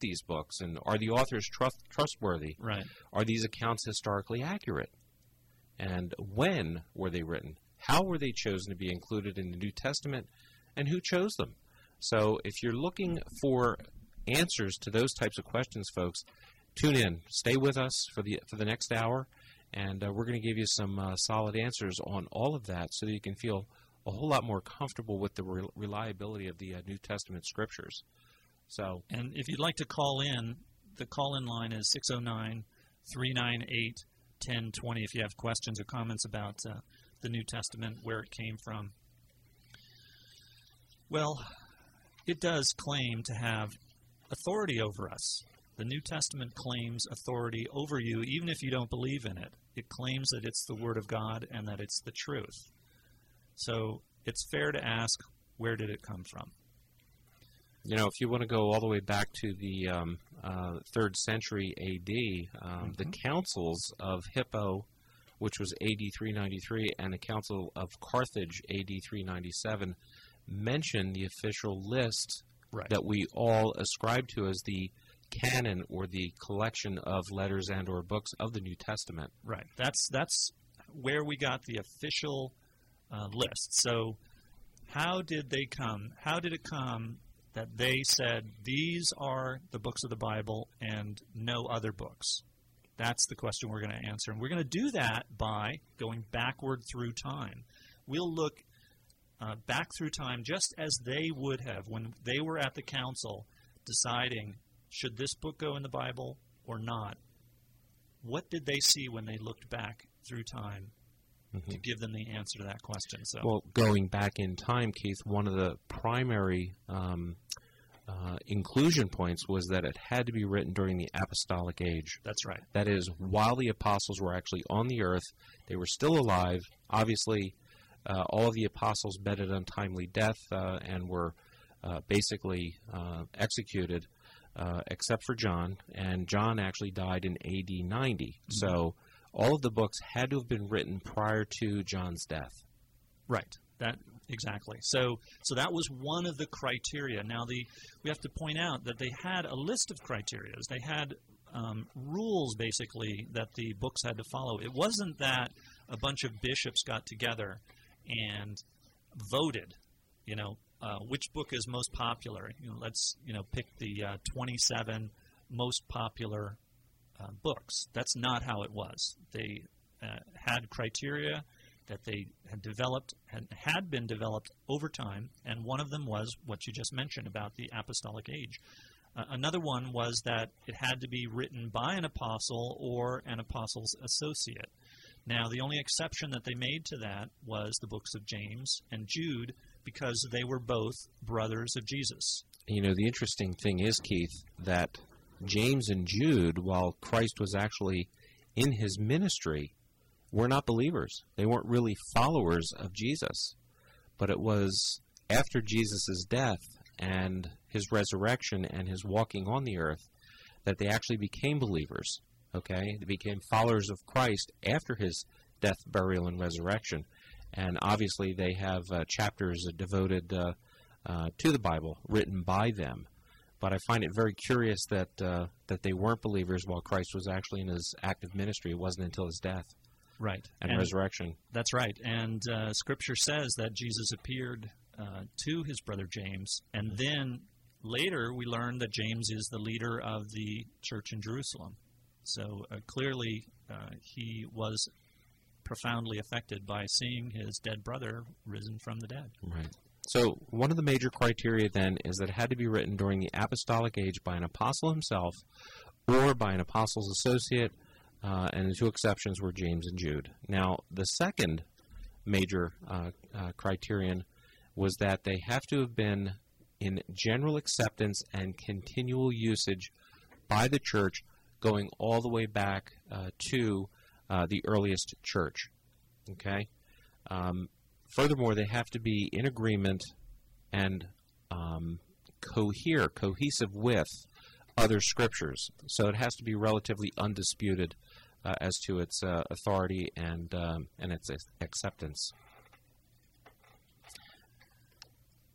these books, and are the authors trust, trustworthy? Right. Are these accounts historically accurate? And when were they written? How were they chosen to be included in the New Testament? And who chose them? So, if you're looking for answers to those types of questions, folks, tune in. Stay with us for the for the next hour, and uh, we're going to give you some uh, solid answers on all of that, so that you can feel a whole lot more comfortable with the re- reliability of the uh, New Testament scriptures. So, And if you'd like to call in, the call in line is 609 398 1020 if you have questions or comments about uh, the New Testament, where it came from. Well, it does claim to have authority over us. The New Testament claims authority over you, even if you don't believe in it. It claims that it's the Word of God and that it's the truth. So it's fair to ask, where did it come from? You know, if you want to go all the way back to the um, uh, third century AD, um, the councils of Hippo, which was AD 393, and the Council of Carthage, AD 397, mention the official list Right. that we all ascribe to as the canon or the collection of letters and or books of the New Testament. Right. That's that's where we got the official uh, list. So, how did they come? How did it come that they said these are the books of the Bible and no other books? That's the question we're going to answer, and we're going to do that by going backward through time. We'll look uh, back through time just as they would have when they were at the council deciding should this book go in the Bible or not. What did they see when they looked back through time to give them the answer to that question? So, Well, going back in time, Keith, one of the primary um, uh, inclusion points was that it had to be written during the apostolic age. that's right. That is, while the apostles were actually on the earth, they were still alive. Obviously, uh, all of the apostles met an untimely death uh, and were uh, basically uh, executed, uh, except for John. And John actually died in AD 90. So all of the books had to have been written prior to John's death. Right. That exactly. So so that was one of the criteria. Now the we have to point out that they had a list of criteria. They had um, rules basically that the books had to follow. It wasn't that a bunch of bishops got together and voted. You know, uh, which book is most popular? You know, let's you know pick the uh, 27 most popular uh, books. That's not how it was. They uh, had criteria that they had developed and had been developed over time, and one of them was what you just mentioned about the apostolic age. Uh, another one was that it had to be written by an apostle or an apostle's associate. Now, the only exception that they made to that was the books of James and Jude because they were both brothers of Jesus. You know, the interesting thing is, Keith, that James and Jude, while Christ was actually in his ministry, were not believers. They weren't really followers of Jesus. But it was after Jesus' death and his resurrection and his walking on the earth that they actually became believers. Okay? They became followers of Christ after his death, burial, and resurrection. And obviously, they have uh, chapters devoted uh, uh, to the Bible written by them. But I find it very curious that uh, that they weren't believers while Christ was actually in his active ministry. It wasn't until his death Right. and, resurrection. That's right. And uh, Scripture says that Jesus appeared uh, to his brother James, and then later we learn that James is the leader of the church in Jerusalem. So uh, clearly, uh, he was profoundly affected by seeing his dead brother risen from the dead. Right. So one of the major criteria then is that it had to be written during the apostolic age by an apostle himself or by an apostle's associate, uh, and the two exceptions were James and Jude. Now, the second major uh, uh, criterion was that they have to have been in general acceptance and continual usage by the church going all the way back uh, to uh, the earliest church. Okay? Um, furthermore, they have to be in agreement and um, cohere, cohesive with other scriptures. So it has to be relatively undisputed uh, as to its uh, authority and um, and its acceptance.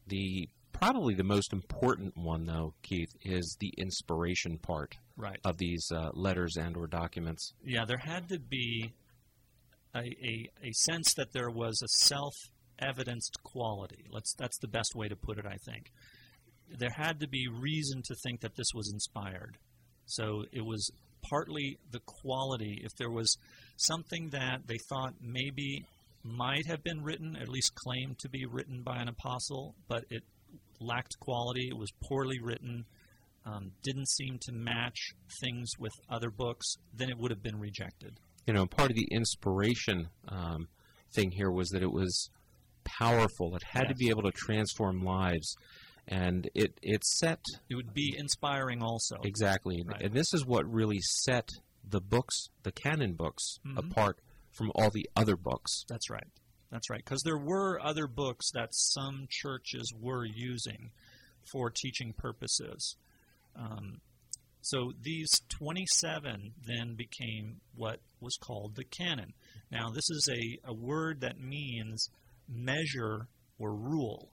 The probably the most important one, though, Keith, is the inspiration part Right. of these uh, letters and or documents. Yeah, there had to be a, a, a sense that there was a self-evidenced quality. Let's that's the best way to put it, I think. There had to be reason to think that this was inspired. So it was partly the quality. If there was something that they thought maybe might have been written, at least claimed to be written by an apostle, but it lacked quality, it was poorly written, um, didn't seem to match things with other books, then it would have been rejected. You know, part of the inspiration um, thing here was that it was powerful. It had to be able to transform lives, and it it set It would be inspiring also. exactly. Right. And this is what really set the books, the canon books, Mhm. apart from all the other books. That's right. That's right. Because there were other books that some churches were using for teaching purposes. Um, so these 27 then became what was called the canon. Now, this is a, a word that means measure or rule.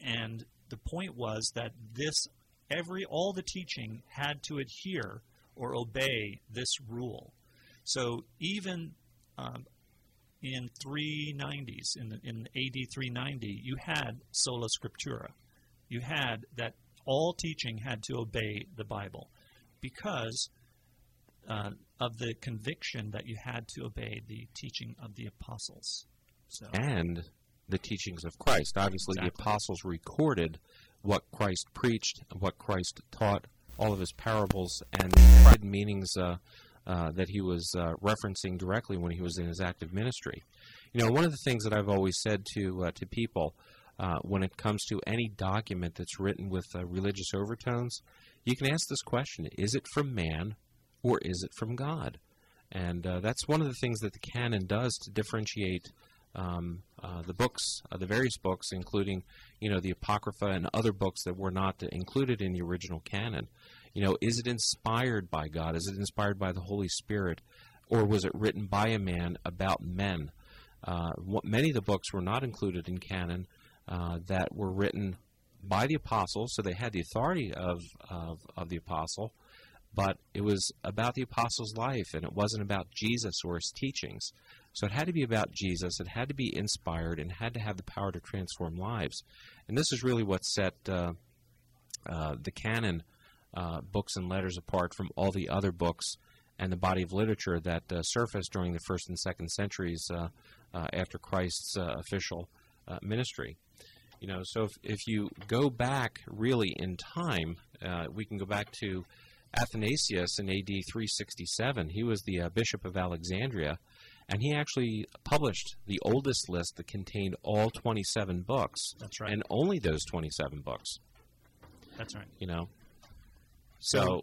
And the point was that this, every, all the teaching had to adhere or obey this rule. So even um, in 390s, in, in AD 390, you had sola scriptura. You had that all teaching had to obey the Bible because uh, of the conviction that you had to obey the teaching of the apostles. So, and the teachings of Christ. Obviously, the apostles recorded what Christ preached, what Christ taught, all of his parables, and meanings uh, uh, that he was uh, referencing directly when he was in his active ministry. You know, one of the things that I've always said to uh, to people uh, when it comes to any document that's written with uh, religious overtones, you can ask this question: Is it from man, or is it from God? And uh, that's one of the things that the canon does to differentiate um, uh, the books, uh, the various books, including you know the Apocrypha and other books that were not included in the original canon. You know, is it inspired by God? Is it inspired by the Holy Spirit, or was it written by a man about men? What, many of the books were not included in canon uh, that were written by the apostles, so they had the authority of, of, of the apostle, but it was about the apostle's life, and it wasn't about Jesus or his teachings. So it had to be about Jesus, it had to be inspired, and had to have the power to transform lives. And this is really what set uh, uh, the canon uh, books and letters apart from all the other books and the body of literature that uh, surfaced during the first and second centuries uh, after Christ's official ministry. You know, so if, if you go back really in time, uh, we can go back to Athanasius in AD 367. He was the uh, bishop of Alexandria, and he actually published the oldest list that contained all 27 books, that's right. and only those 27 books. that's right. You know, so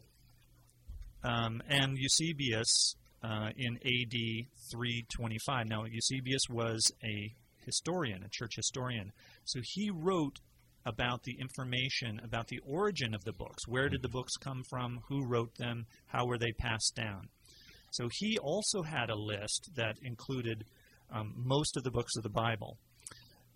Um, and Eusebius uh, in AD 325. Now, Eusebius was a historian, a church historian. So he wrote about the information about the origin of the books. Where did the books come from? Who wrote them? How were they passed down? So he also had a list that included um, most of the books of the Bible.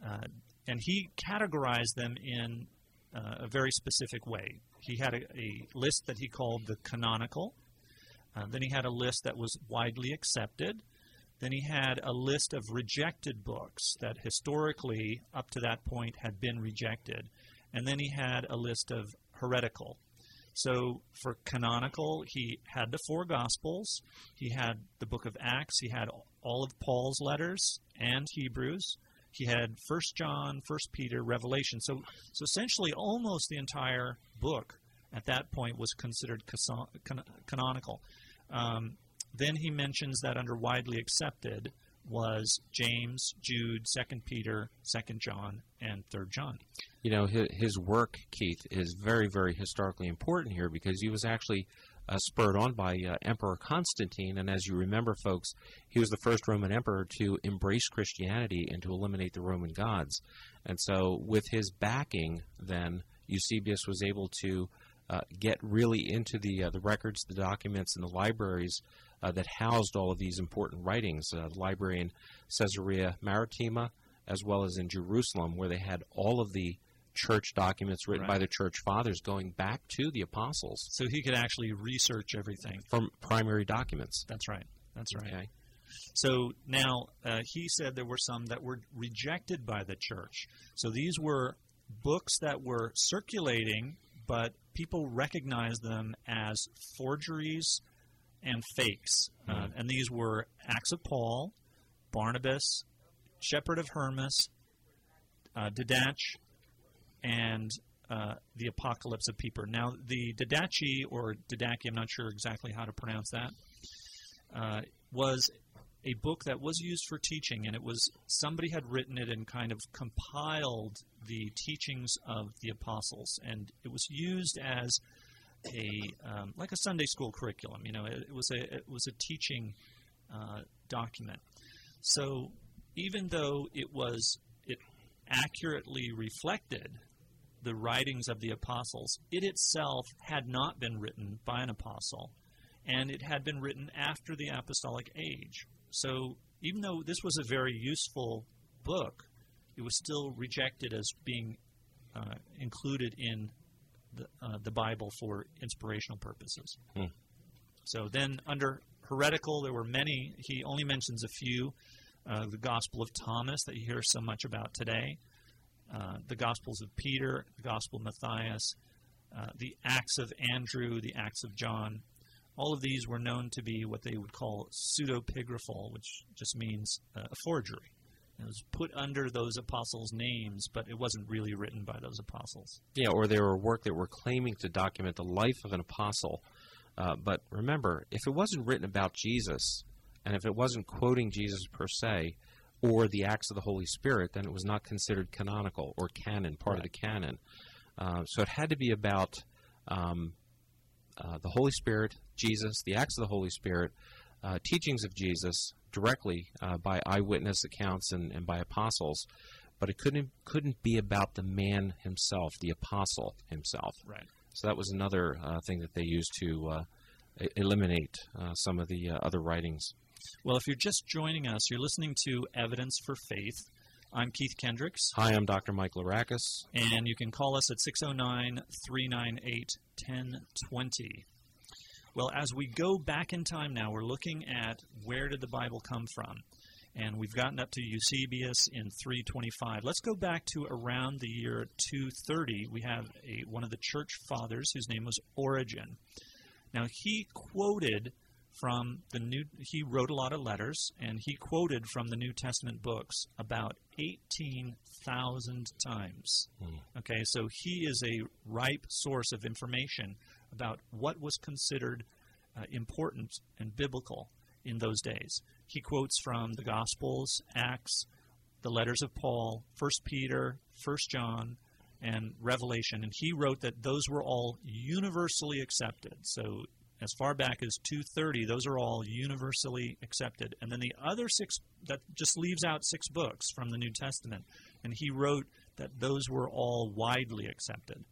Uh, and he categorized them in uh, a very specific way. He had a, a list that he called the canonical. Uh, then he had a list that was widely accepted. Then he had a list of rejected books that historically, up to that point, had been rejected. And then he had a list of heretical. So for canonical, he had the four Gospels, he had the book of Acts, he had all of Paul's letters and Hebrews, he had First John, First Peter, Revelation. So, so essentially, almost the entire book at that point was considered caso- can- canonical. Um, then he mentions that under widely accepted was James, Jude, Second Peter, Second John, and Third John. you know his, his work, Keith, is very, very historically important here because he was actually uh, spurred on by uh, Emperor Constantine, and as you remember, folks, he was the first Roman emperor to embrace Christianity and to eliminate the Roman gods. And so, with his backing, then Eusebius was able to uh, get really into the uh, the records, the documents, and the libraries that housed all of these important writings. Uh, the library in Caesarea Maritima, as well as in Jerusalem, where they had all of the church documents written by the church fathers going back to the apostles So he could actually research everything. from primary documents. That's right. That's right. Okay. So now uh, he said there were some that were rejected by the church. So these were books that were circulating, but people recognized them as forgeries and fakes. Uh, Mhm. and these were Acts of Paul, Barnabas, Shepherd of Hermas, uh, Didache, and uh, the Apocalypse of Peter. Now, the Didache or Didache, I'm not sure exactly how to pronounce that, uh, was a book that was used for teaching, and it was somebody had written it and kind of compiled the teachings of the apostles, and it was used as a um, like a Sunday school curriculum. You know, it, it was a it was a teaching uh, document. So even though it was it accurately reflected the writings of the apostles, it itself had not been written by an apostle, and it had been written after the apostolic age. So even though this was a very useful book, it was still rejected as being uh, included in the, uh, the Bible for inspirational purposes. Hmm. So then, under heretical, there were many. He only mentions a few. Uh, the Gospel of Thomas that you hear so much about today, uh, the Gospels of Peter, the Gospel of Matthias, uh, the Acts of Andrew, the Acts of John. All of these were known to be what they would call pseudepigraphal, which just means uh, a forgery. It was put under those apostles' names, but it wasn't really written by those apostles. Yeah, or they were work that were claiming to document the life of an apostle. Uh, but remember, if it wasn't written about Jesus, and if it wasn't quoting Jesus per se, or the acts of the Holy Spirit, then it was not considered canonical or canon, part of the canon. Uh, so it had to be about um, uh, the Holy Spirit, Jesus, the acts of the Holy Spirit, uh, teachings of Jesus directly uh, by eyewitness accounts and, and by apostles. But it couldn't couldn't be about the man himself, the apostle himself. Right. So that was another uh, thing that they used to uh, eliminate uh, some of the uh, other writings. Well, if you're just joining us, you're listening to Evidence for Faith. I'm Keith Kendricks, Hi, I'm Dr. Mike Larakis. and you can call us at 609 398 1020. Well, as we go back in time now, we're looking at where did the Bible come from? And we've gotten up to Eusebius in 325. Let's go back to around the year 230. We have a, one of the church fathers whose name was Origen. Now, he quoted from the new he wrote a lot of letters and he quoted from the new testament books about 18,000 times Hmm. okay so he is a ripe source of information about what was considered uh, important and biblical in those days he quotes from the gospels acts the letters of paul first peter first john and revelation and he wrote that those were all universally accepted so as far back as 230, those are all universally accepted. And then the other six, that just leaves out six books from the New Testament. And he wrote that those were all widely accepted.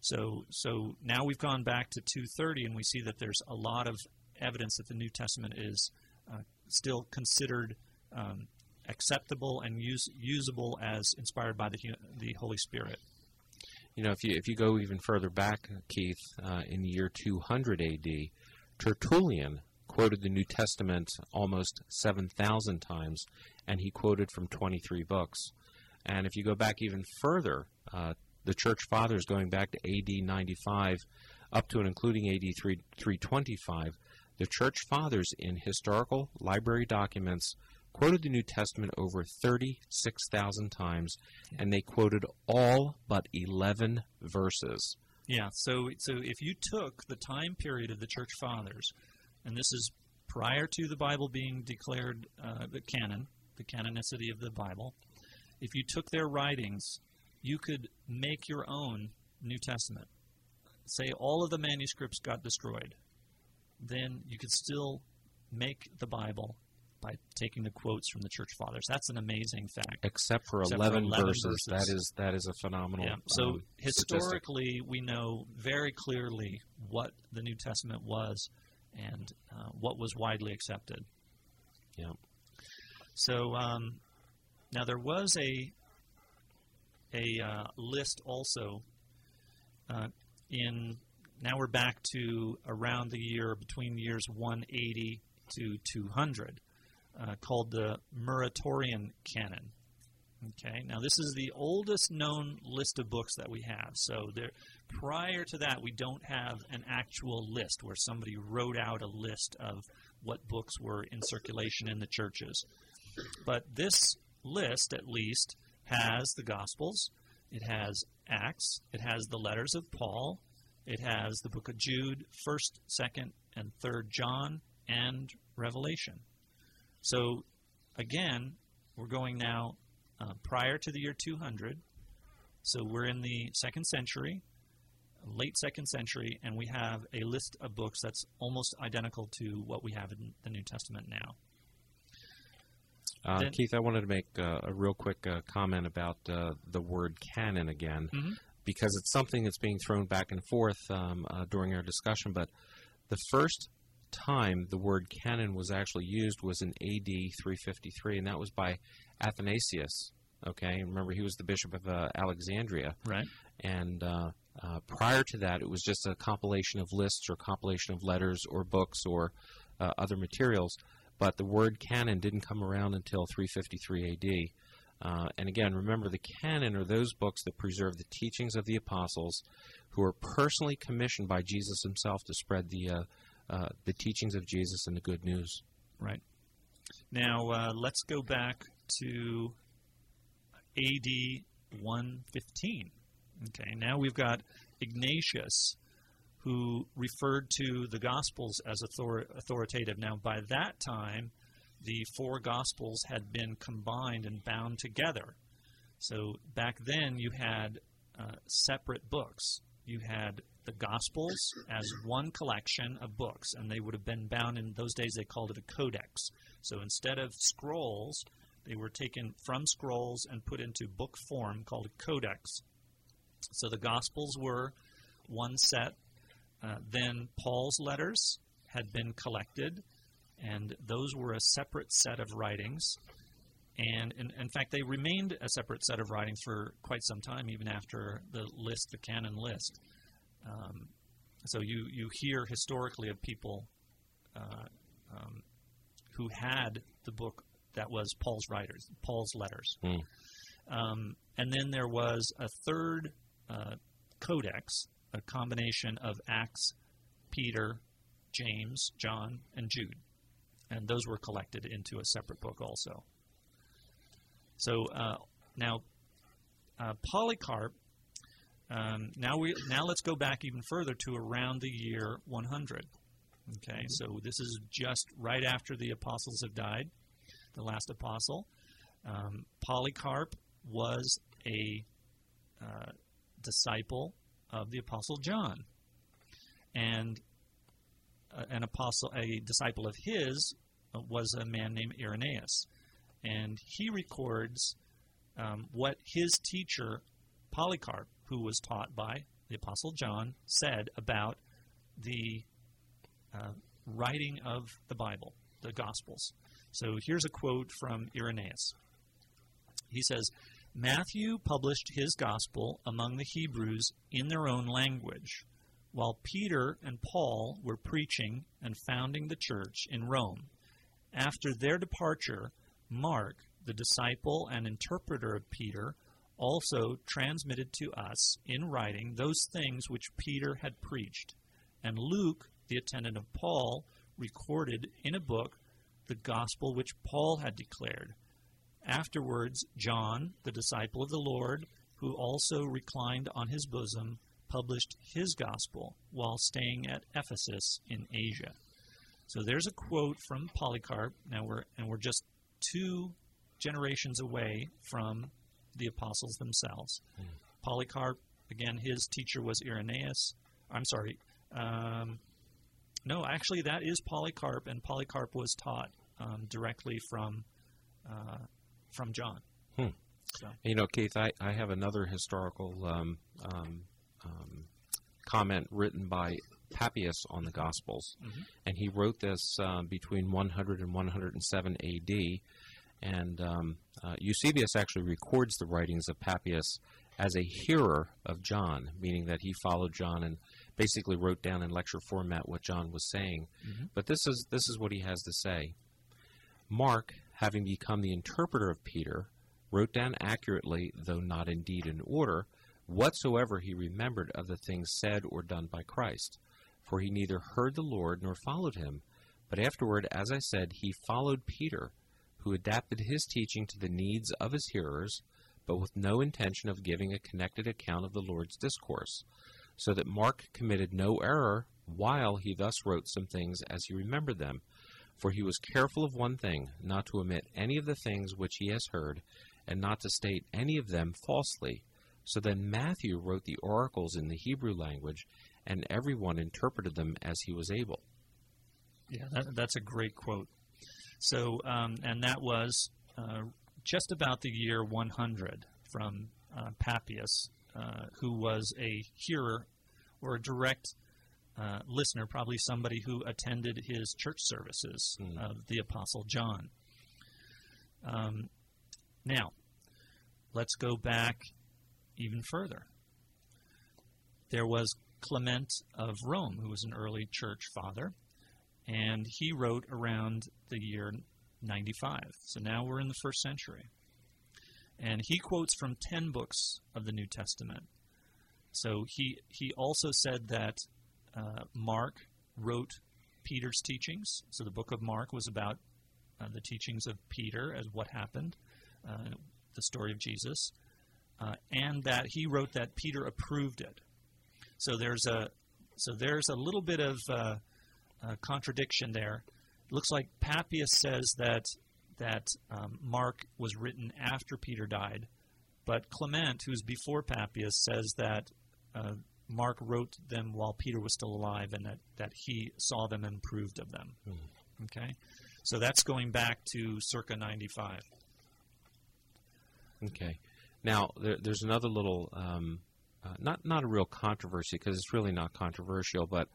So, so now we've gone back to 230, and we see that there's a lot of evidence that the New Testament is uh, still considered um, acceptable and use, usable as inspired by the, the Holy Spirit. You know, if you if you go even further back, Keith, uh, in the year 200 A.D., Tertullian quoted the New Testament almost 7,000 times, and he quoted from 23 books. And if you go back even further, uh, the Church Fathers, going back to A.D. 95 up to and including A.D. 3, 325, the Church Fathers in historical library documents quoted the New Testament over 36,000 times, and they quoted all but 11 verses. Yeah, so so if you took the time period of the church fathers, and this is prior to the Bible being declared uh, the canon, the canonicity of the Bible, if you took their writings, you could make your own New Testament. Say all of the manuscripts got destroyed, then you could still make the Bible by taking the quotes from the church fathers. That's an amazing fact. Except for, Except for 11, 11 verses. verses. That is that is a phenomenal. Yeah. So um, statistic. historically, we know very clearly what the New Testament was and uh, what was widely accepted. Yeah. So um, now there was a a uh, list also uh, in. Now we're back to around the year between the years 180 to 200, uh, called the Muratorian Canon. Okay, now this is the oldest known list of books that we have. So there, prior to that, we don't have an actual list where somebody wrote out a list of what books were in circulation in the churches. But this list, at least, has the Gospels, it has Acts, it has the letters of Paul, it has the book of Jude, 1st, 2nd, and 3rd John, and Revelation. So, again, we're going now uh, prior to the year 200. So, we're in the second century, late second century, and we have a list of books that's almost identical to what we have in the New Testament now. Uh, Then- Keith, I wanted to make uh, a real quick uh, comment about uh, the word canon again, Mhm. because it's something that's being thrown back and forth um, uh, during our discussion. But the first time the word canon was actually used was in AD 353, and that was by Athanasius. Okay, remember he was the bishop of uh, Alexandria, Right. and uh, uh, prior to that, it was just a compilation of lists or compilation of letters or books or uh, other materials. But the word canon didn't come around until 353 AD. Uh, and again, remember the canon are those books that preserve the teachings of the apostles, who are personally commissioned by Jesus Himself to spread the uh, uh, the teachings of Jesus and the good news. Right. Now, uh, let's go back to AD 115. Okay, now we've got Ignatius, who referred to the Gospels as author- authoritative. Now, by that time, the four Gospels had been combined and bound together. So back then, you had uh, separate books. You had the Gospels as one collection of books, and they would have been bound in those days, they called it a codex. So instead of scrolls, they were taken from scrolls and put into book form called a codex. So the Gospels were one set. Uh, then Paul's letters had been collected, and those were a separate set of writings. And in, in fact, they remained a separate set of writings for quite some time, even after the list, the canon list. Um, so you, you hear historically of people uh, um, who had the book that was Paul's writers, Paul's letters. Hmm. Um, and then there was a third uh, codex, a combination of Acts, Peter, James, John, and Jude. And those were collected into a separate book also. So uh, now, uh, Polycarp. Um, now we now let's go back even further to around the year 100. Okay, so this is just right after the apostles have died, the last apostle. Um, Polycarp was a uh, disciple of the apostle John, and uh, an apostle, a disciple of his, uh, was a man named Irenaeus, and he records um, what his teacher Polycarp, who was taught by the apostle John, said about the uh, writing of the Bible, the Gospels. So here's a quote from Irenaeus. He says, Matthew published his gospel among the Hebrews in their own language, while Peter and Paul were preaching and founding the church in Rome. After their departure, Mark, the disciple and interpreter of Peter, also transmitted to us in writing those things which Peter had preached. And Luke, the attendant of Paul, recorded in a book the gospel which Paul had declared. Afterwards, John, the disciple of the Lord, who also reclined on his bosom, published his gospel while staying at Ephesus in Asia. So there's a quote from Polycarp. Now we're and we're just two generations away from the apostles themselves. Polycarp, again, his teacher was Irenaeus. I'm sorry. Um, no, actually, that is Polycarp, and Polycarp was taught um, directly from uh, from John. Hmm. So, You know, Keith, I, I have another historical um, um, um, comment written by Papias on the Gospels, Mhm. and he wrote this um, between 100 and 107 A.D. And um, uh, Eusebius actually records the writings of Papias as a hearer of John, meaning that he followed John and basically wrote down in lecture format what John was saying. Mm-hmm. But this is this is what he has to say. Mark, having become the interpreter of Peter, wrote down accurately, though not indeed in order, whatsoever he remembered of the things said or done by Christ. For he neither heard the Lord nor followed him, but afterward, as I said, he followed Peter, who adapted his teaching to the needs of his hearers, but with no intention of giving a connected account of the Lord's discourse, so that Mark committed no error while he thus wrote some things as he remembered them. For he was careful of one thing, not to omit any of the things which he has heard, and not to state any of them falsely. So then Matthew wrote the oracles in the Hebrew language, and everyone interpreted them as he was able. Yeah, that, that's a great quote. So, um, and that was uh, just about the year 100 from uh, Papias, uh, who was a hearer or a direct uh, listener, probably somebody who attended his church services Hmm. of the Apostle John. Um, now, let's go back even further. There was Clement of Rome, who was an early church father, and he wrote around the year 95. So now we're in the first century. And he quotes from 10 books of the New Testament. So he, he also said that uh, Mark wrote Peter's teachings. So the book of Mark was about uh, the teachings of Peter as what happened, uh, the story of Jesus, uh, and that he wrote that Peter approved it. So there's a so there's a little bit of uh, uh, contradiction there. It looks like Papias says that that um, Mark was written after Peter died, but Clement, who's before Papias, says that Mark wrote them while Peter was still alive, and that, that he saw them and approved of them. Okay, so that's going back to circa 95. Okay. Now, there, there's another little, um, uh, not not a real controversy because it's really not controversial, but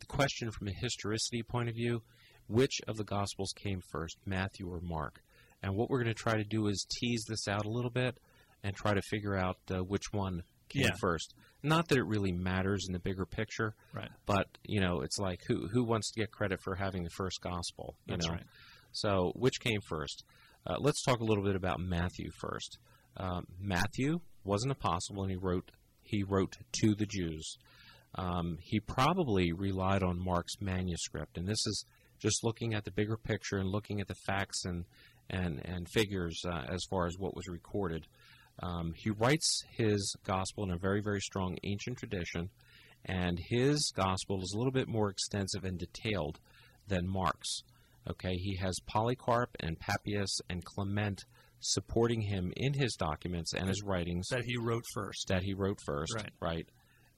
the question from a historicity point of view: which of the Gospels came first, Matthew or Mark? And what we're going to try to do is tease this out a little bit and try to figure out uh, which one came Yeah. first. Not that it really matters in the bigger picture, Right. but you know, it's like who who wants to get credit for having the first Gospel? You That's know? right. So, which came first? Uh, let's talk a little bit about Matthew first. Um, Matthew was an apostle, and he wrote he wrote to the Jews. Um, he probably relied on Mark's manuscript, and this is just looking at the bigger picture and looking at the facts and and and figures uh, as far as what was recorded. Um, he writes his gospel in a very very strong ancient tradition, and his gospel is a little bit more extensive and detailed than Mark's. Okay, he has Polycarp and Papias and Clement supporting him in his documents and his writings That he wrote first. that he wrote first, Right.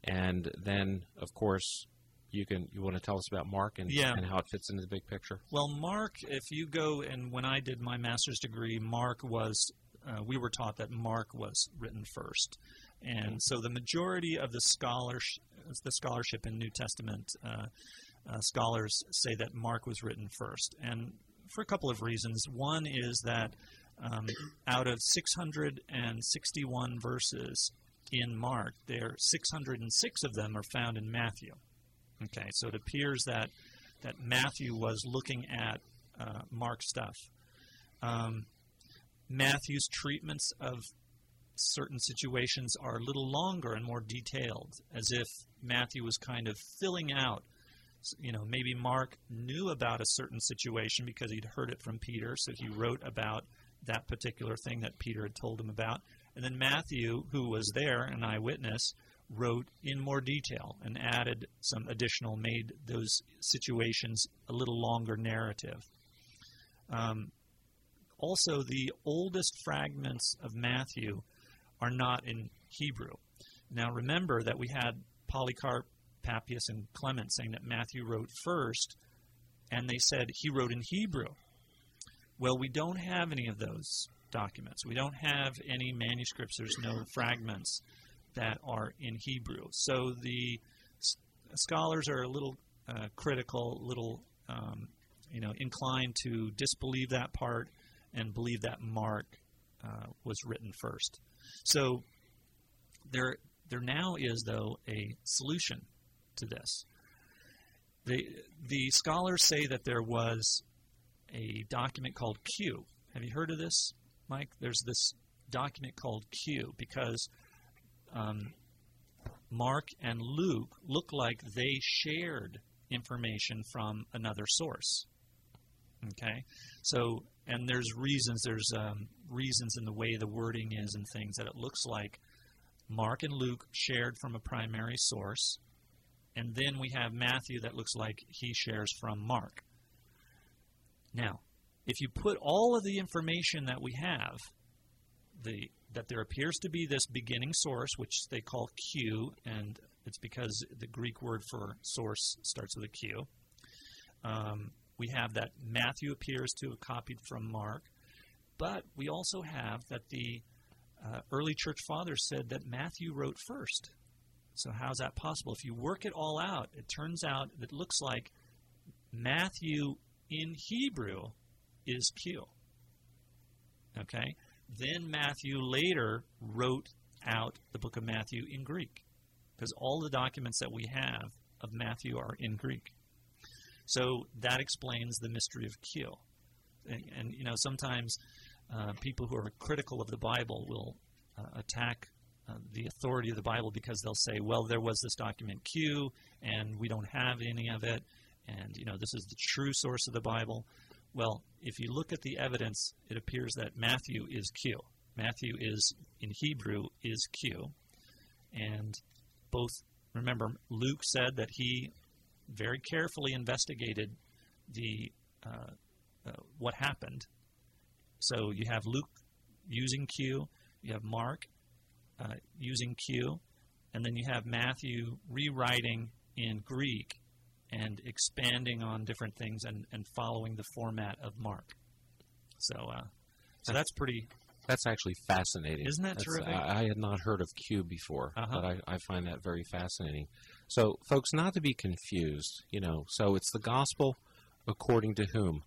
And then, of course, you can you want to tell us about Mark and, Yeah. and how it fits into the big picture. Well, Mark, if you go and when I did my master's degree, Mark was, uh, we were taught that Mark was written first, and so the majority of the scholars, the scholarship in New Testament uh, uh, scholars say that Mark was written first, and for a couple of reasons. One is that um, out of 661 verses in Mark, there 606 of them are found in Matthew. Okay, so it appears that that Matthew was looking at uh, Mark's stuff. Um, Matthew's treatments of certain situations are a little longer and more detailed, as if Matthew was kind of filling out. You know, maybe Mark knew about a certain situation because he'd heard it from Peter, so he wrote about that particular thing that Peter had told him about. And then Matthew, who was there, an eyewitness, wrote in more detail and added some additional, made those situations a little longer narrative. Um, also, the oldest fragments of Matthew are not in Hebrew. Now, remember that we had Polycarp, Papias, and Clement saying that Matthew wrote first, and they said he wrote in Hebrew. Well, we don't have any of those documents. We don't have any manuscripts. There's no fragments that are in Hebrew. So the s- scholars are a little uh, critical, little um, you know inclined to disbelieve that part and believe that Mark uh, was written first. So There, there now is though a solution to this. The the scholars say that there was a document called Q. Have you heard of this, Mike? There's this document called Q because um, Mark and Luke look like they shared information from another source. Okay, so and there's reasons there's um, reasons in the way the wording is and things that it looks like Mark and Luke shared from a primary source, and then we have Matthew that looks like he shares from Mark. Now, if you put all of the information that we have, the that there appears to be this beginning source, which they call Q, and it's because the Greek word for source starts with a Q. Um, we have that Matthew appears to have copied from Mark, but we also have that the uh, early church fathers said that Matthew wrote first. So how's that possible? If you work it all out, it turns out it looks like Matthew in Hebrew is Q. Okay? Then Matthew later wrote out the book of Matthew in Greek because all the documents that we have of Matthew are in Greek. So that explains the mystery of Q. And, and you know, sometimes uh, people who are critical of the Bible will uh, attack uh, the authority of the Bible because they'll say, well, there was this document Q, and we don't have any of it, and you know, this is the true source of the Bible. Well, if you look at the evidence, it appears that Matthew is Q. Matthew is, in Hebrew, is Q. And both, remember, Luke said that he very carefully investigated the uh, uh, what happened. So you have Luke using Q, you have Mark uh, using Q, and then you have Matthew rewriting in Greek and expanding on different things and, and following the format of Mark. So, uh, so that's pretty. That's actually fascinating. Isn't that That's- terrific? I, I had not heard of Q before, Uh-huh. but I, I find that very fascinating. So, folks, not to be confused, you know, so it's the gospel according to whom?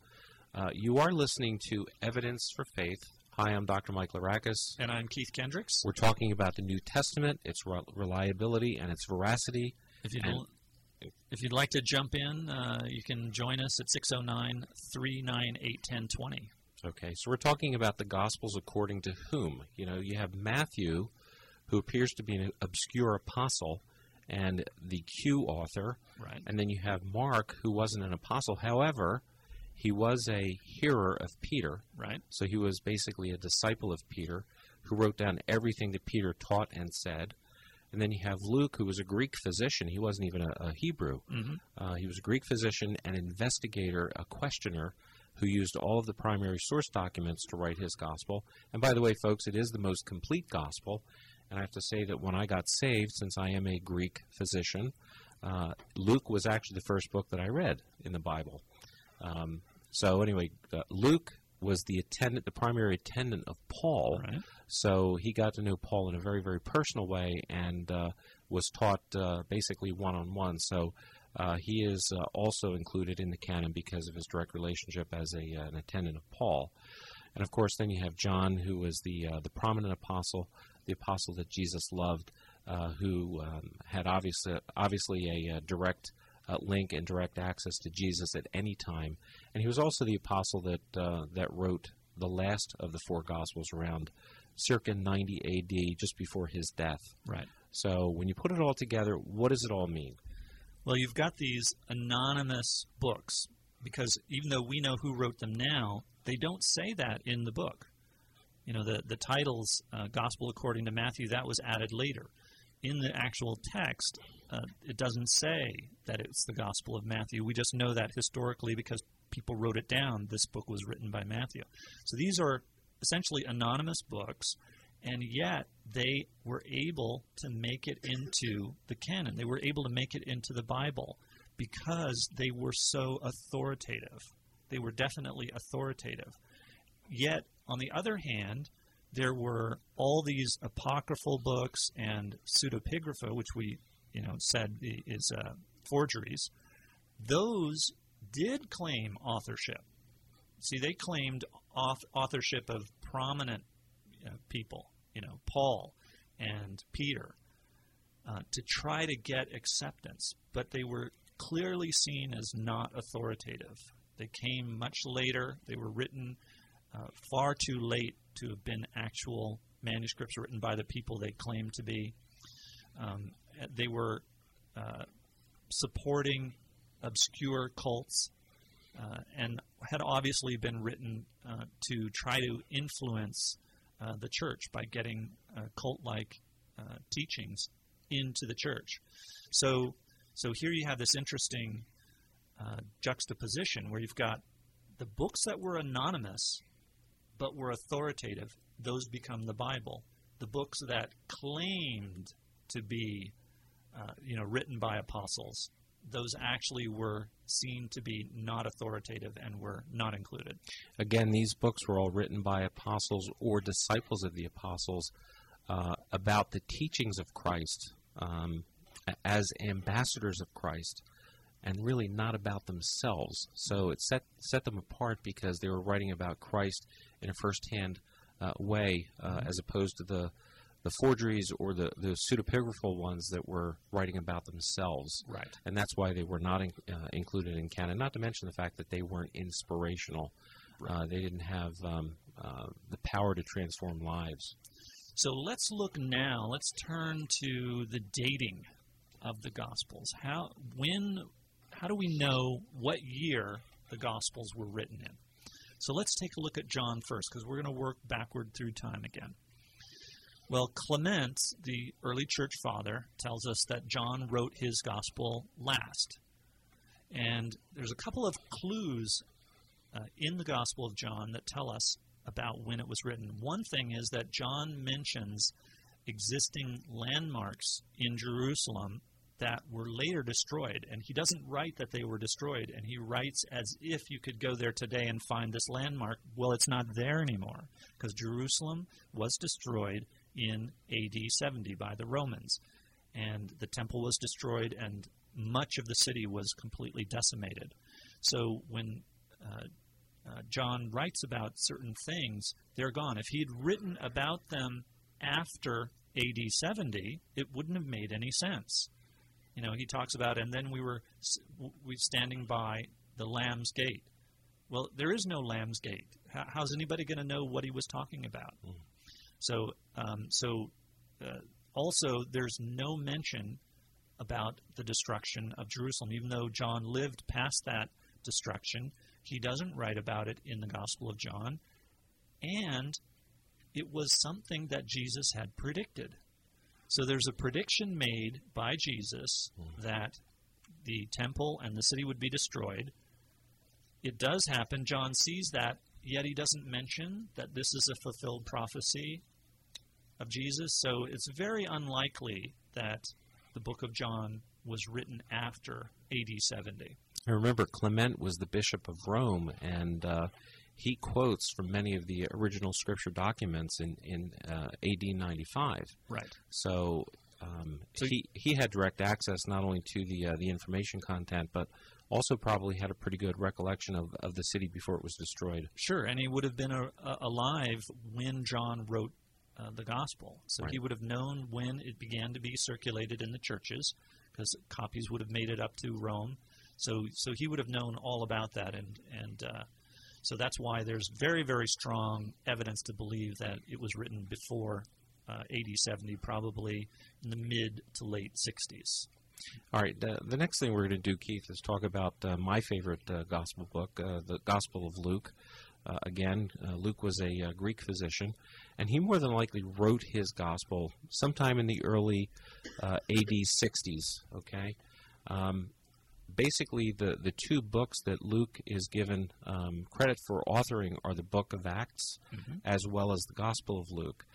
Uh, you are listening to Evidence for Faith. Hi, I'm Dr. Mike Larakis. And I'm Keith Kendricks. We're talking about the New Testament, its re- reliability and its veracity. If you'd, And- l- if you'd like to jump in, uh, you can join us at 609 398 1020. Okay, so we're talking about the Gospels according to whom? You know, you have Matthew, who appears to be an obscure apostle, and the Q author, Right. and then you have Mark, who wasn't an apostle. However, he was a hearer of Peter, Right. so he was basically a disciple of Peter, who wrote down everything that Peter taught and said. And then you have Luke, who was a Greek physician. He wasn't even a, a Hebrew. hmm Uh, he was a Greek physician, an investigator, a questioner who used all of the primary source documents to write his gospel. And by the way, folks, it is the most complete gospel. And I have to say that when I got saved, since I am a Greek physician, uh, Luke was actually the first book that I read in the Bible. Um, so anyway, uh, Luke was the attendant, the primary attendant of Paul. Right. So he got to know Paul in a very, very personal way and uh, was taught uh, basically one on one. So uh, he is uh, also included in the canon because of his direct relationship as a, uh, an attendant of Paul. And of course, then you have John, who was the uh, the prominent apostle, the apostle that Jesus loved, uh, who um, had obviously obviously a, uh direct uh, link and direct access to Jesus at any time. And he was also the apostle that uh, that wrote the last of the four Gospels around circa 90 A.D., just before his death. Right. So when you put it all together, what does it all mean? Well, you've got these anonymous books because even though we know who wrote them now, they don't say that in the book. You know, the, the titles, uh, Gospel according to Matthew, that was added later. In the actual text, uh, it doesn't say that it's the Gospel of Matthew. We just know that historically because people wrote it down. This book was written by Matthew. So these are essentially anonymous books, and yet they were able to make it into the canon. They were able to make it into the Bible because they were so authoritative. They were definitely authoritative. Yet, on the other hand, there were all these apocryphal books and pseudepigrapha, which we, you know, said is uh, forgeries. Those did claim authorship. See, they claimed authorship of prominent uh, people. You know, Paul. and Peter uh, to try to get acceptance, but they were clearly seen as not authoritative. They came much later. They were written uh, far too late to have been actual manuscripts written by the people they claimed to be. Um, they were uh, supporting obscure cults uh, and had obviously been written uh, to try to influence uh, the church by getting uh, cult-like uh, teachings into the church. So, so here you have this interesting juxtaposition where you've got the books that were anonymous but were authoritative. Those become the Bible. The books that claimed to be, you know, written by apostles those actually were seen to be not authoritative and were not included. Again, these books were all written by apostles or disciples of the apostles uh, about the teachings of Christ um, as ambassadors of Christ and really not about themselves. So it set, set them apart because they were writing about Christ in a first-hand uh, way uh, as opposed to the the forgeries or the, the pseudepigraphal ones that were writing about themselves. Right. And that's why they were not in, uh, included in canon, not to mention the fact that they weren't inspirational. Right. Uh, they didn't have um, uh, the power to transform lives. So let's look now, let's turn to the dating of the Gospels. How, when, how do we know what year the Gospels were written in? So let's take a look at John first, because we're going to work backward through time again. Well, Clement, the early church father, tells us that John wrote his gospel last. And there's a couple of clues uh, in the Gospel of John that tell us about when it was written. One thing is that John mentions existing landmarks in Jerusalem that were later destroyed. And he doesn't write that they were destroyed, and he writes as if you could go there today and find this landmark. Well, it's not there anymore because Jerusalem was destroyed in AD 70 by the Romans. And the temple was destroyed, and much of the city was completely decimated. So when uh, uh, John writes about certain things, they're gone. If he'd written about them after AD 70, it wouldn't have made any sense. You know, he talks about, and then we were we standing by the Lamb's Gate. Well, there is no Lamb's Gate. How, how's anybody going to know what he was talking about? Mm. So, um, so uh, also there's no mention about the destruction of Jerusalem, even though John lived past that destruction. He doesn't write about it in the Gospel of John, and it was something that Jesus had predicted. So there's a prediction made by Jesus hmm. that the temple and the city would be destroyed. It does happen. John sees that, yet he doesn't mention that this is a fulfilled prophecy of Jesus. So it's very unlikely that the book of John was written after AD 70. I remember Clement was the bishop of Rome, and uh, he quotes from many of the original scripture documents in, in uh, AD 95. Right. So, um, so he, he had direct access not only to the, uh, the information content, but also probably had a pretty good recollection of, of the city before it was destroyed. Sure, and he would have been a, a, alive when John wrote uh, the gospel. So right. he would have known when it began to be circulated in the churches, because copies would have made it up to Rome. So, so he would have known all about that, and and uh, so that's why there's very very strong evidence to believe that it was written before uh, AD 70, probably in the mid to late 60s. All right. The, the next thing we're going to do, Keith, is talk about uh, my favorite uh, gospel book, uh, the Gospel of Luke. Uh, again, uh, Luke was a uh, Greek physician, and he more than likely wrote his gospel sometime in the early uh, AD 60s. Okay, um, basically the the two books that Luke is given um, credit for authoring are the Book of Acts mm-hmm. as well as the Gospel of Luke.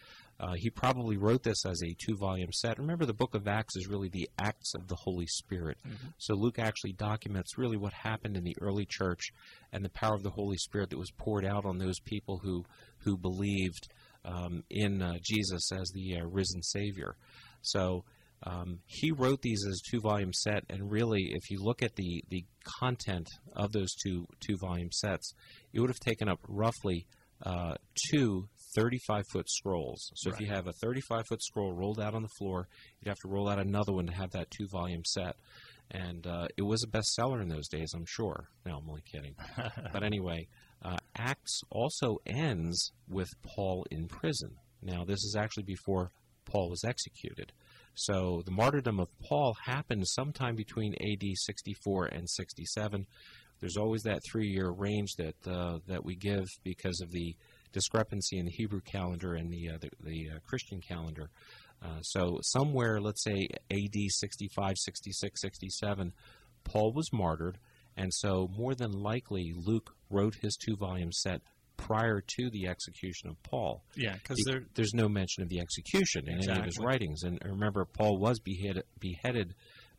Uh, he probably wrote this as a two volume set. Remember, the book of Acts is really the acts of the Holy Spirit. Mm-hmm. So Luke actually documents really what happened in the early church and the power of the Holy Spirit that was poured out on those people who, who believed um, in uh, Jesus as the uh, risen Savior. So um, he wrote these as a two volume set, and really, if you look at the, the content of those two two volume sets, it would have taken up roughly uh, two 35 foot scrolls. So if you have a 35 foot scroll rolled out on the floor, you'd have to roll out another one to have that two volume set. And uh, it was a bestseller in those days, I'm sure. No, I'm only kidding. but anyway, uh, Acts also ends with Paul in prison. Now, this is actually before Paul was executed. So the martyrdom of Paul happened sometime between AD 64 and 67. There's always that three-year range that uh, that we give because of the discrepancy in the Hebrew calendar and the uh, the, the uh, Christian calendar. Uh, so somewhere, let's say AD 65, 66, 67, Paul was martyred, and so more than likely Luke wrote his two-volume set prior to the execution of Paul. yeah, because Be- they're there's no mention of the execution in any of his writings. And remember, Paul was beheaded, beheaded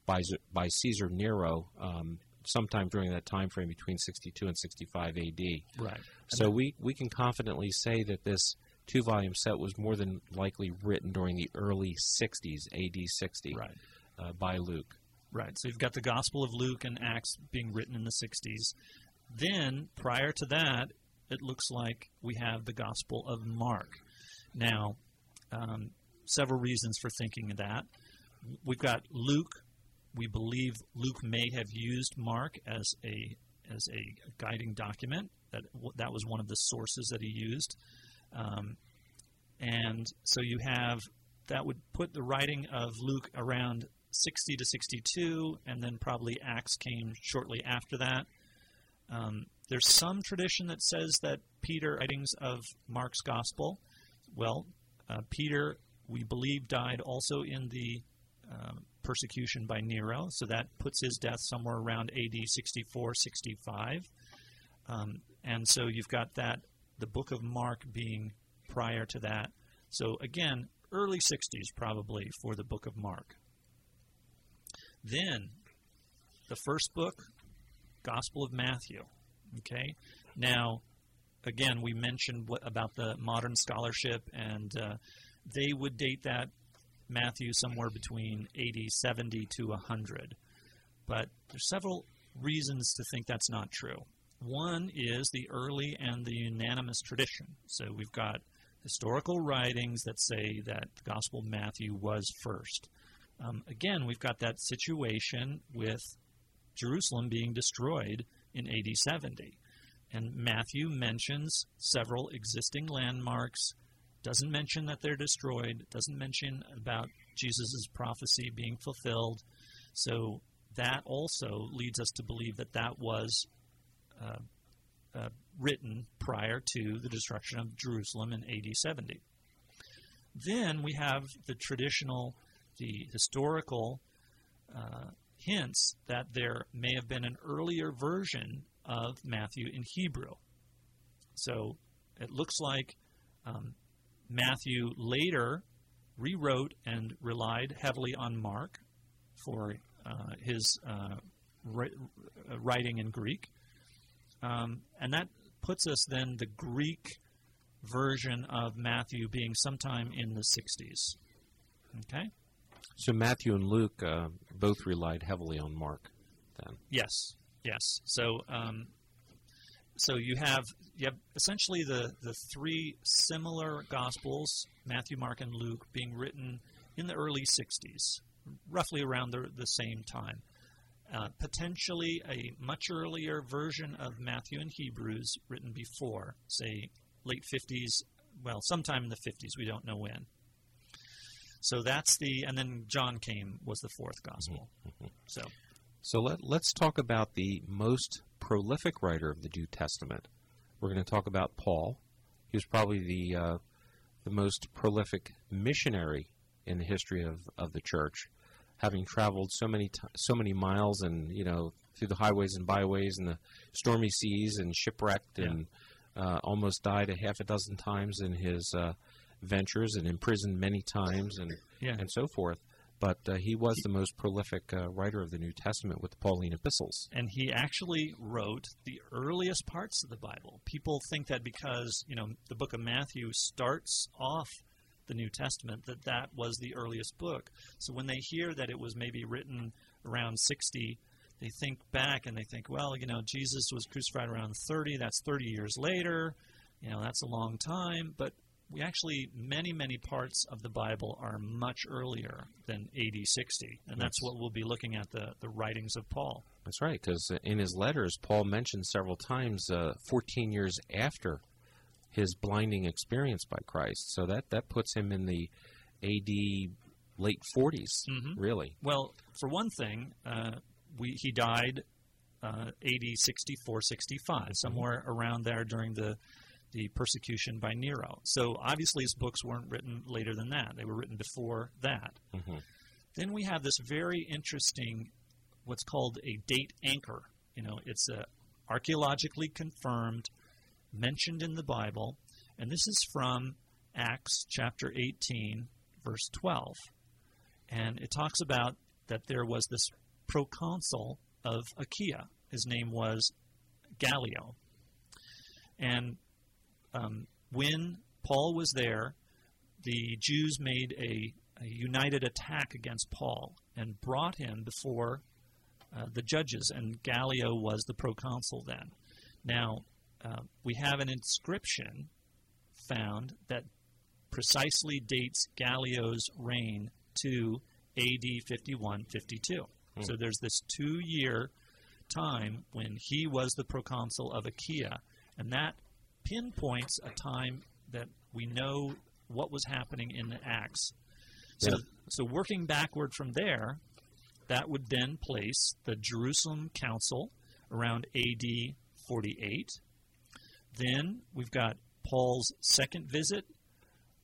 by by Caesar Nero um, sometime during that time frame between 62 and 65 A.D. right. So we we can confidently say that this two volume set was more than likely written during the early 60s A.D. 60 Right. uh, by Luke. Right. So you've got the Gospel of Luke and Acts being written in the 60s. Then, prior to that, it looks like we have the Gospel of Mark. Now, um, several reasons for thinking of that. We've got Luke. We believe Luke may have used Mark as a as a guiding document. That that was one of the sources that he used. Um, and so you have that would put the writing of Luke around 60 to 62, and then probably Acts came shortly after that. Um, there's some tradition that says that Peter writings of Mark's gospel. Well, uh, Peter, we believe, died also in the uh, persecution by Nero, so that puts his death somewhere around AD 64, 65. Um, and so you've got that, the book of Mark being prior to that. So again, early 60s probably for the book of Mark. Then, the first book, Gospel of Matthew. Okay, now, again, we mentioned what about the modern scholarship, and uh, they would date that Matthew somewhere between 80, 70 to 100. But there's several reasons to think that's not true. One is the early and the unanimous tradition. So we've got historical writings that say that the Gospel of Matthew was first. Um, again, we've got that situation with Jerusalem being destroyed in AD 70. And Matthew mentions several existing landmarks, doesn't mention that they're destroyed, doesn't mention about Jesus' prophecy being fulfilled. So that also leads us to believe that that was uh, uh, written prior to the destruction of Jerusalem in AD 70. Then we have the traditional, the historical uh, hints that there may have been an earlier version of Matthew in Hebrew. So it looks like um, Matthew later rewrote and relied heavily on Mark for uh, his uh, ri- uh, writing in Greek. Um, and that puts us then the Greek version of Matthew being sometime in the 60s. Okay? So Matthew and Luke uh, both relied heavily on Mark. Then Yes, yes. So, um, so you have you have essentially the the three similar gospels, Matthew, Mark, and Luke, being written in the early '60s, roughly around the the same time. Uh, potentially a much earlier version of Matthew and Hebrews written before, say late 50s, well, sometime in the 50s. We don't know when. So that's the, and then John came was the fourth gospel. So So let, let's talk about the most prolific writer of the New Testament. We're going to talk about Paul. He was probably the uh, the most prolific missionary in the history of, of the church, having traveled so many ti so many miles and you know through the highways and byways and the stormy seas and shipwrecked Yeah. and uh, almost died a half a dozen times in his uh, ventures and imprisoned many times and yeah, and so forth. But uh, he was the most prolific uh, writer of the New Testament with the Pauline epistles. and he actually wrote the earliest parts of the Bible. People think that because you know the book of Matthew starts off the New Testament that that was the earliest book. So when they hear that it was maybe written around 60, they think back and they think, well, you know, Jesus was crucified around 30. That's 30 years later. You know, that's a long time. But we actually many many parts of the Bible are much earlier than AD 60, and that's Yes. what we'll be looking at the the writings of Paul. That's right, because in his letters, Paul mentioned several times uh, 14 years after his blinding experience by Christ. So that, that puts him in the AD late 40s, Mhm. really. Well, for one thing, uh, we he died uh, AD 64, 65, somewhere around there during the the persecution by Nero. So obviously his books weren't written later than that; they were written before that. hmm Then we have this very interesting, what's called a date anchor. You know, it's a archaeologically confirmed, mentioned in the Bible, and this is from Acts chapter 18, verse 12. And it talks about that there was this proconsul of Achaia. His name was Gallio. And um, when Paul was there, the Jews made a, a united attack against Paul and brought him before uh, the judges, and Gallio was the proconsul then. Now, uh, we have an inscription found that precisely dates Gallio's reign to AD 51 52. Hmm. So there's this two year time when he was the proconsul of Achaia, and that pinpoints a time that we know what was happening in the Acts. So, Yeah. so working backward from there, that would then place the Jerusalem Council around AD 48. Then we've got Paul's second visit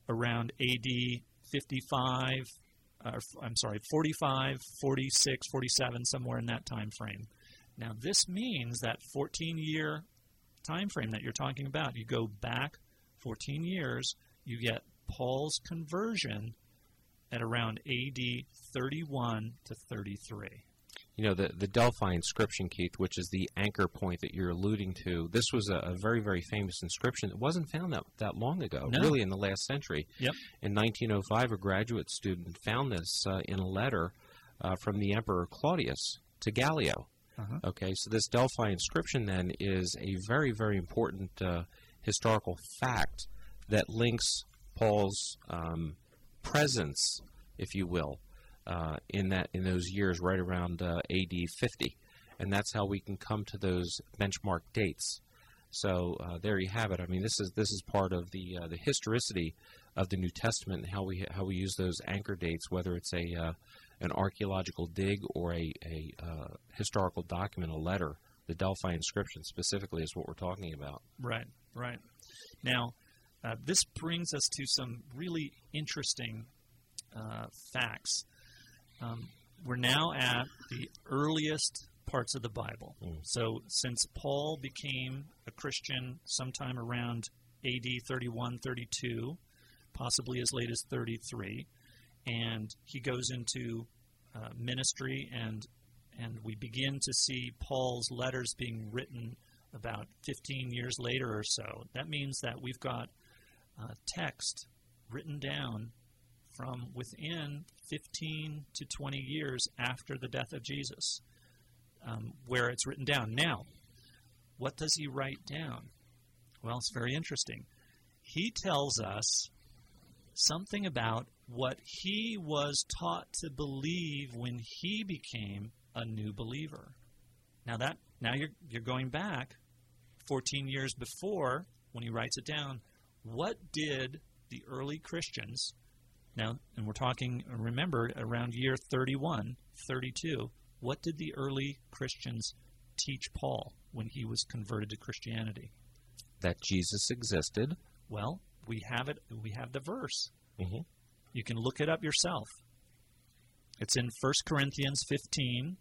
around AD 55, uh, I'm sorry, 45, 46, 47, somewhere in that time frame. Now, this means that 14 year time frame that you're talking about, you go back 14 years, you get Paul's conversion at around AD 31 to 33. You know, the, the Delphi inscription, Keith, which is the anchor point that you're alluding to, this was a, a very, very famous inscription. It wasn't found that, that long ago, No. really in the last century. Yep. In 1905, a graduate student found this uh, in a letter uh, from the Emperor Claudius to Gallio. Uh-huh. Okay, so this Delphi inscription then is a very, very important uh, historical fact that links Paul's um, presence, if you will, uh, in that in those years right around uh, AD 50, and that's how we can come to those benchmark dates. So uh, there you have it. I mean, this is this is part of the uh, the historicity of the New Testament and how we how we use those anchor dates, whether it's a uh, an archaeological dig or a a uh, historical document, a letter. The Delphi inscription specifically is what we're talking about. Right, right. Now, uh, this brings us to some really interesting uh, facts. Um, we're now at the earliest parts of the Bible. Mm. So, since Paul became a Christian sometime around AD 31, 32, possibly as late as 33, and he goes into uh, ministry and and we begin to see Paul's letters being written about 15 years later or so. That means that we've got uh, text written down from within 15 to 20 years after the death of Jesus, um, where it's written down. Now, what does he write down? Well, it's very interesting. He tells us something about what he was taught to believe when he became a new believer. Now that now you're you're going back 14 years before when he writes it down. What did the early Christians now, and we're talking, remember, around year 31, 32, what did the early Christians teach Paul when he was converted to Christianity? That Jesus existed. Well, we have it, we have the verse. Mm-hmm. You can look it up yourself. It's in 1 Corinthians 15,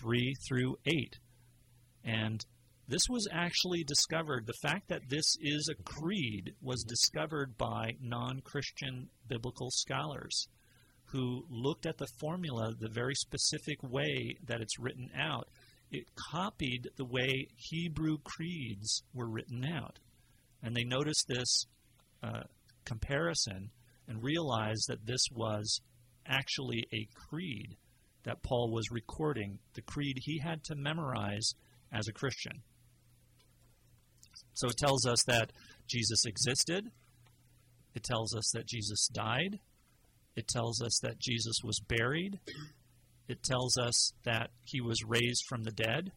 3 through 8. And this was actually discovered, the fact that this is a creed was discovered by non Christian biblical scholars who looked at the formula the very specific way that it's written out. It copied the way Hebrew creeds were written out. And they noticed this uh, comparison and realize that this was actually a creed that Paul was recording, the creed he had to memorize as a Christian. So it tells us that Jesus existed, It tells us that Jesus died. It tells us that Jesus was buried. It tells us that he was raised from the dead.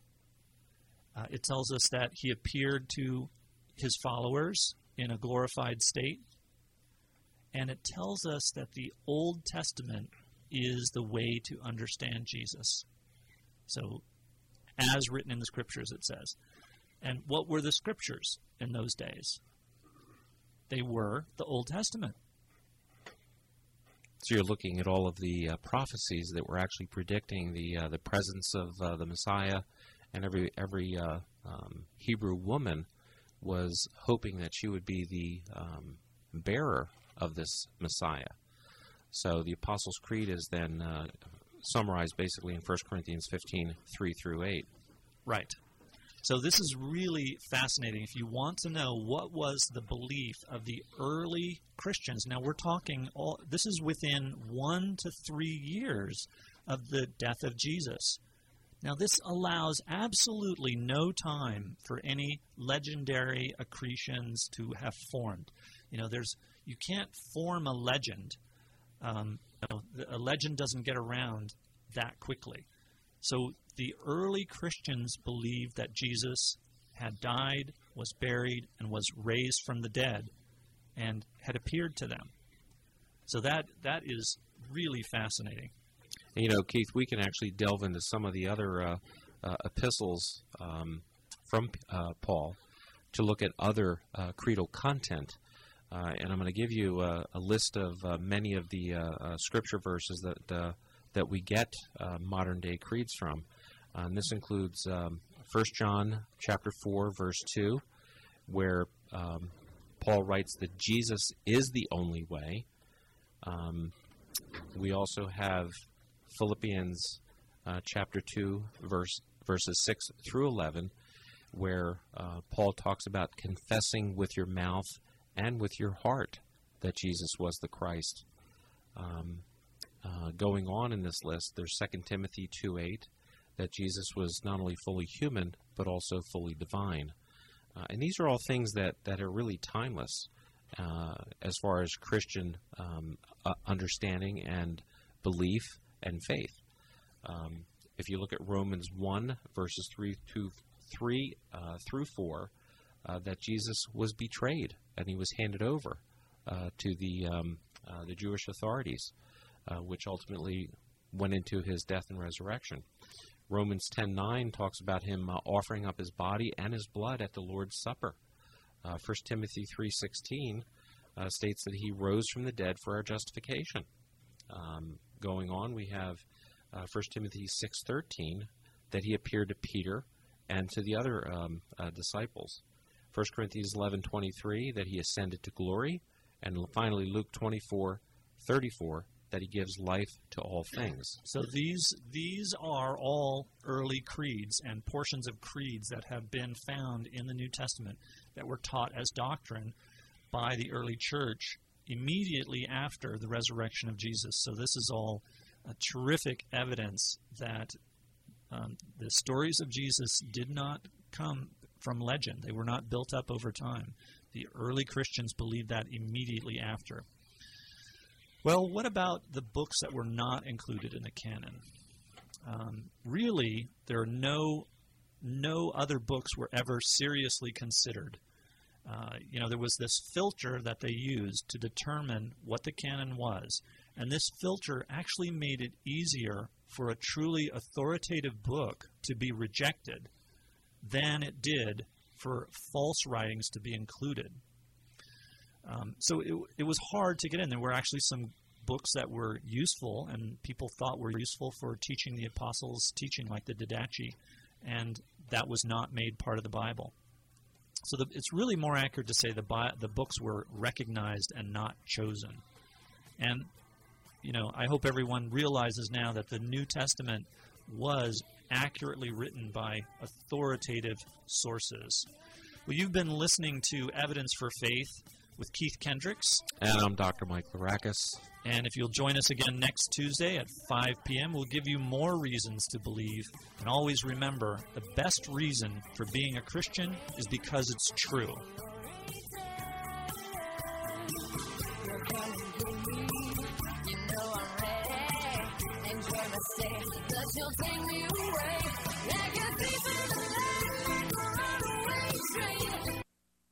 Uh, it tells us that he appeared to his followers in a glorified state. And it tells us that the Old Testament is the way to understand Jesus. So, as written in the scriptures, it says. And what were the scriptures in those days? They were the Old Testament. So you're looking at all of the uh, prophecies that were actually predicting the uh, the presence of uh, the Messiah, and every every uh, um, Hebrew woman was hoping that she would be the um, bearer of this Messiah. So the Apostles' Creed is then uh, summarized basically in 1 Corinthians 15, 3 through 8. Right. So this is really fascinating. If you want to know what was the belief of the early Christians, now we're talking all this is within 1 to 3 years of the death of Jesus. Now this allows absolutely no time for any legendary accretions to have formed. You know, there's you can't form a legend. Um, you know, a legend doesn't get around that quickly. So the early Christians believed that Jesus had died, was buried, and was raised from the dead, and had appeared to them. So that that is really fascinating. You know, Keith, we can actually delve into some of the other uh, uh, epistles um, from uh, Paul to look at other uh, creedal content. Uh, and I'm going to give you a, a list of uh, many of the scripture verses that that we get modern day creeds from. and this includes um, 1 John chapter 4 verse 2 where um, Paul writes that Jesus is the only way. Um, we also have Philippians uh, chapter 2 verse verses 6 through 11 where uh, Paul talks about confessing with your mouth and with your heart that Jesus was the Christ. Um, uh, going on in this list, there's 2 Timothy 2.8, that Jesus was not only fully human, but also fully divine. Uh, and these are all things that, that are really timeless uh, as far as Christian um, understanding and belief and faith. Um, if you look at Romans 1, verses 3 to 3 uh, through 4, uh, that Jesus was betrayed and he was handed over uh, to the um, uh, the Jewish authorities, uh, which ultimately went into his death and resurrection. Romans 10:9 talks about him uh, offering up his body and his blood at the Lord's Supper. Uh, 1 Timothy 3:16 states that he rose from the dead for our justification. Um, going on, we have 1 Timothy 6:13 that he appeared to Peter and to the other um, disciples. 1 Corinthians 11:23 that he ascended to glory, and finally Luke 24:34 that he gives life to all things. So these these are all early creeds and portions of creeds that have been found in the New Testament that were taught as doctrine by the early church immediately after the resurrection of Jesus. So this is all a terrific evidence that um, the stories of Jesus did not come from legend. They were not built up over time. The early Christians believed that immediately after. Well, what about the books that were not included in the canon? Um, really, there are no no other books were ever seriously considered. Uh, you know, there was this filter that they used to determine what the canon was, and this filter actually made it easier for a truly authoritative book to be rejected than it did for false writings to be included. Um, so it, it was hard to get in. There were actually some books that were useful and people thought were useful for teaching the apostles' teaching, like the Didache, and that was not made part of the Bible. So the, it's really more accurate to say the the books were recognized and not chosen. And you know, I hope everyone realizes now that the New Testament was accurately written by authoritative sources. Well, you've been listening to Evidence for Faith with Keith Kendricks. And I'm Dr. Mike Larakis. And if you'll join us again next Tuesday at 5 p.m., we'll give you more reasons to believe. And always remember the best reason for being a Christian is because it's true. 'Cause you'll take me away.